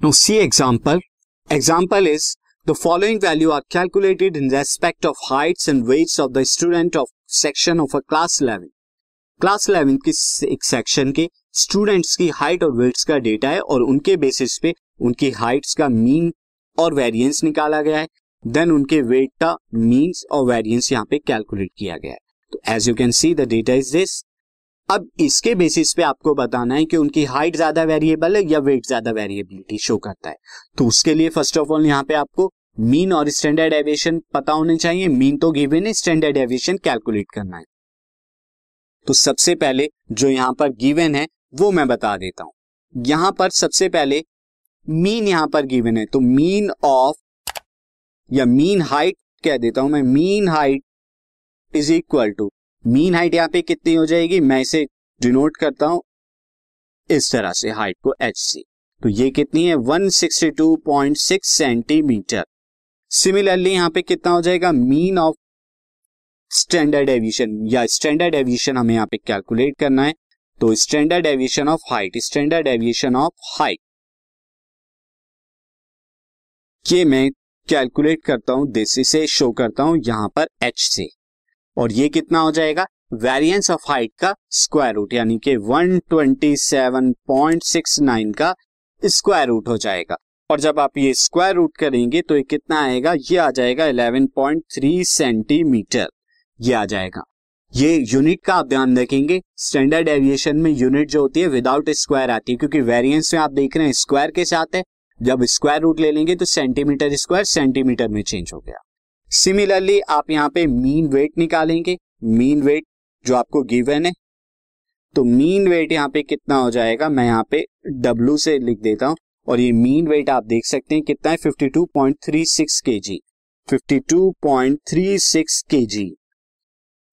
No see example example is the following value are calculated in respect of heights and weights of the student of section of a class eleven class eleven एक section के students की height और weights का data है और उनके basis पे उनकी हाइट्स का मीन और वेरियंस निकाला गया है। देन उनके वेट का मीन्स और वेरियंस यहाँ पे कैलकुलेट किया गया है। तो as you can see the data is this अब इसके बेसिस पे आपको बताना है कि उनकी हाइट ज़्यादा वेरिएबल है या वेट ज़्यादा वेरिएबिलिटी शो करता है। तो उसके लिए फ़र्स्ट ऑफ़ ऑल यहाँ पे आपको मीन और स्टैंडर्ड एविएशन पता होने चाहिए। मीन तो गिवन है स्टैंडर्ड एविएशन कैलकुलेट करना है। तो सबसे पहले जो यहाँ पर गिवन है, वो मैं बता देता हूँ। यहाँ पर सबसे पहले मीन यहाँ पर गिवन है। तो मीन ऑफ़ या मीन हाइट कह देता हूँ मैं। Mean height is equal to mean height यहाँ पे कितनी हो जाएगी? मैं इसे डिनोट करता हूँ इस तरह से हाइट को एच सी तो ये कितनी है? 162.6 सेंटीमीटर सिमिलरली यहाँ पे कितना हो जाएगा? मीन ऑफ़ स्टैंडर्ड एविएशन या स्टैंडर्ड एविएशन हमें यहाँ पे कैलकुलेट करना है। तो standard deviation of height standard deviation of height ये मैं कैलकुलेट करता हूँ। देसी से शो करता हूँ यहाँ पर एच से और ये कितना हो जाएगा? वेरिएंस ऑफ़ हाइट का स्क्वायर रूट यानी कि 127.69 का स्क्वायर रूट हो जाएगा। और जब आप ये स्क्वायर रूट करेंगे तो ये कितना आएगा? ये आ जाएगा 11.3 सेंटीमीटर ये आ जाएगा। ये यूनिट का आप ध्यान रखेंगे स्टैंडर्ड एविएशन में यूनिट जो होती है विदाउट स्क्वायर आती है, क्योंकि वेरिएंस में आप देख रहे हैं स्क्वायर के साथ है। जब स्क्वायर रूट ले लेंगे तो सेंटीमीटर स्क्वायर सेंटीमीटर में चेंज हो गया। सिमिलरली आप यहाँ पे मीन वेट निकालेंगे। मीन वेट जो आपको गिवन है। तो मीन वेट यहाँ पे कितना हो जाएगा? मैं यहाँ पे डब्लू से लिख देता हूँ। और ये मीन वेट आप देख सकते हैं कितना है? 52.36 केजी 52.36 केजी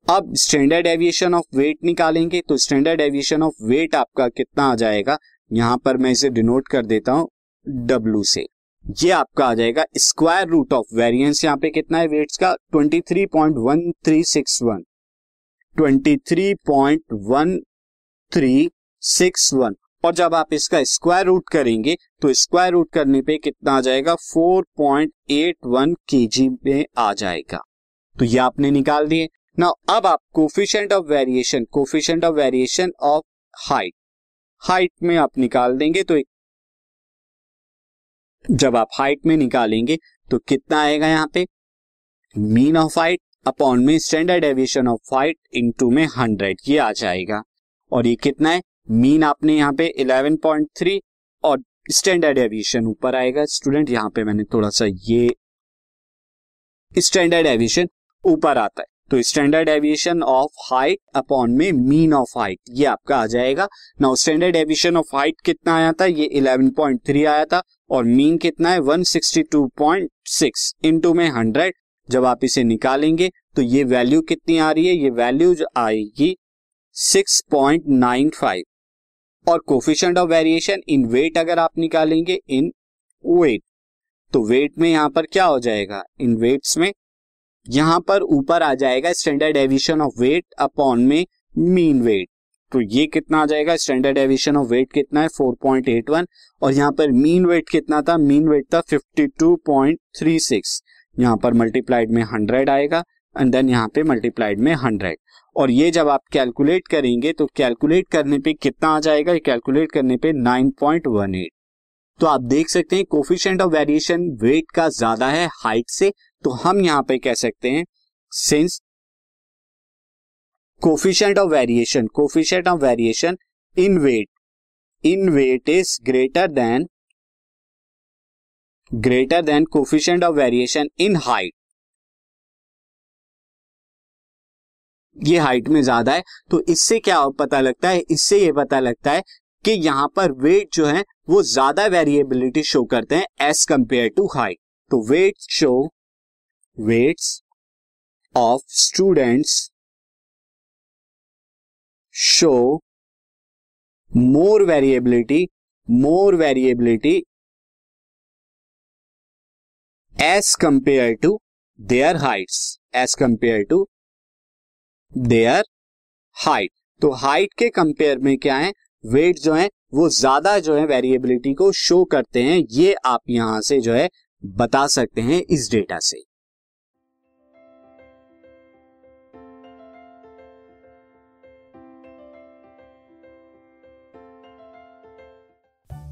अब स्टैंडर्ड एविएशन ऑफ़ वेट निकालेंगे। तो स्टैंडर्ड एविएशन ऑफ़ वेट आपका कितना आ जाएगा? यहाँ पर मैं इसे डिनोट कर देता हूँ डब्लू से। ये आपका आ जाएगा स्क्वायर रूट ऑफ़ वेरिएंस यहाँ पे कितना है वेट्स का? 23.1361 23.1361 और जब आप इसका स्क्वायर रूट करेंगे तो स्क्वायर रूट करने पे कितना आ जाएगा? 4.81 केजी में आ जाएगा। तो ये आपने निकाल दिए। ना अब आप coefficient of variation coefficient of variation of height height में आप निकाल देंगे तो एक जब आप हाइट में निकालेंगे तो कितना आएगा यहाँ पे? मीन ऑफ़ हाइट अपॉन में standard deviation of height into में हंड्रेड ये आ जाएगा। और ये कितना है? मीन आपने यहाँ पे 11.3 और स्टैंडर्ड एविएशन ऊपर आएगा। स्टूडेंट यहाँ पे मैंने थोड़ा सा ये स्टैंडर्ड एविएशन ऊपर आता है। तो standard deviation of height upon में मीन ऑफ़ हाइट ये आपका आ जाएगा। Now standard deviation of height कितना आया था? ये 11.3 आया था। और मीन कितना है? 162.6 इनटू में 100 जब आप इसे निकालेंगे तो ये वैल्यू कितनी आ रही है? ये वैल्यू जो आएगी 6.95 और coefficient of variation in weight अगर आप निकालेंगे इन वेट तो वेट में यहाँ पर क्या हो जाएगा? इन वेट्स में यहाँ पर ऊपर आ जाएगा standard deviation of weight upon में मीन वेट तो ये कितना आ जाएगा? स्टैंडर्ड एविशन ऑफ़ वेट कितना है? 4.81 और यहाँ पर मीन वेट कितना था? मीन वेट था 52.36 यहाँ पर मल्टीप्लाइड में 100 आएगा एंड देन यहाँ पे मल्टीप्लाइड में 100 और ये जब आप कैलकुलेट करेंगे तो कैलकुलेट करने पे कितना आ जाएगा? कैलकुलेट करने पे 9.18 तो आप देख सकते हैं कोफिशिएंट ऑफ़ वेरिएशन वेट का ज़्यादा है हाइट से। तो हम यहाँ पे कह सकते हैं since coefficient of variation coefficient of variation in weight in weight is greater than greater than coefficient of variation in height ये हाइट में ज़्यादा है तो इससे क्या पता लगता है? इससे ये पता लगता है कि यहाँ पर वेट जो है, वो ज़्यादा वेरिएबिलिटी शो करते हैं एज कंपेयर टू हाइट तो weight show weights of students show more variability more variability as compare to their heights as compare to their height तो हाइट के कंपेयर में क्या है? वेट जो है, वो ज़्यादा जो है वेरिएबिलिटी को शो करते हैं। ये आप यहाँ से जो है बता सकते हैं इस डेटा से।